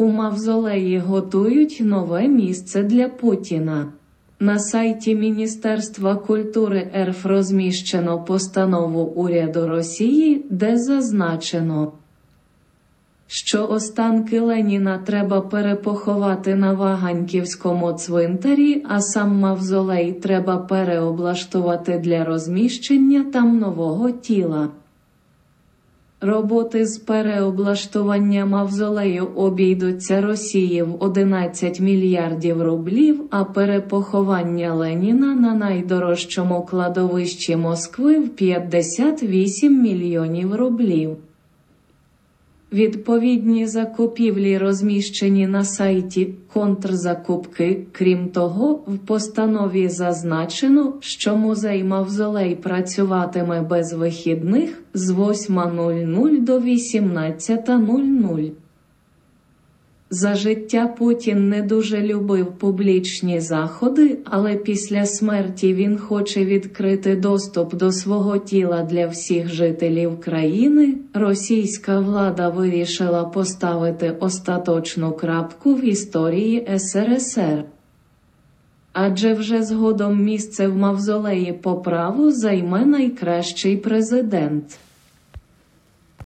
У Мавзолеї готують нове місце для Путіна. На сайті Міністерства культури РФ розміщено постанову уряду Росії, де зазначено, що останки Леніна треба перепоховати на Ваганьківському цвинтарі, а сам мавзолей треба переоблаштувати для розміщення там нового тіла. Роботи з переоблаштування мавзолею обійдуться Росії в 11 мільярдів рублів, а перепоховання Леніна на найдорожчому кладовищі Москви в 58 мільйонів рублів. Відповідні закупівлі розміщені на сайті контрзакупки. Крім того, в постанові зазначено, що музей Мавзолей працюватиме без вихідних з 8.00 до 18.00. За життя Путін не дуже любив публічні заходи, але після смерті він хоче відкрити доступ до свого тіла для всіх жителів країни. Російська влада вирішила поставити остаточну крапку в історії СРСР. Адже вже згодом місце в мавзолеї по праву займе найкращий президент.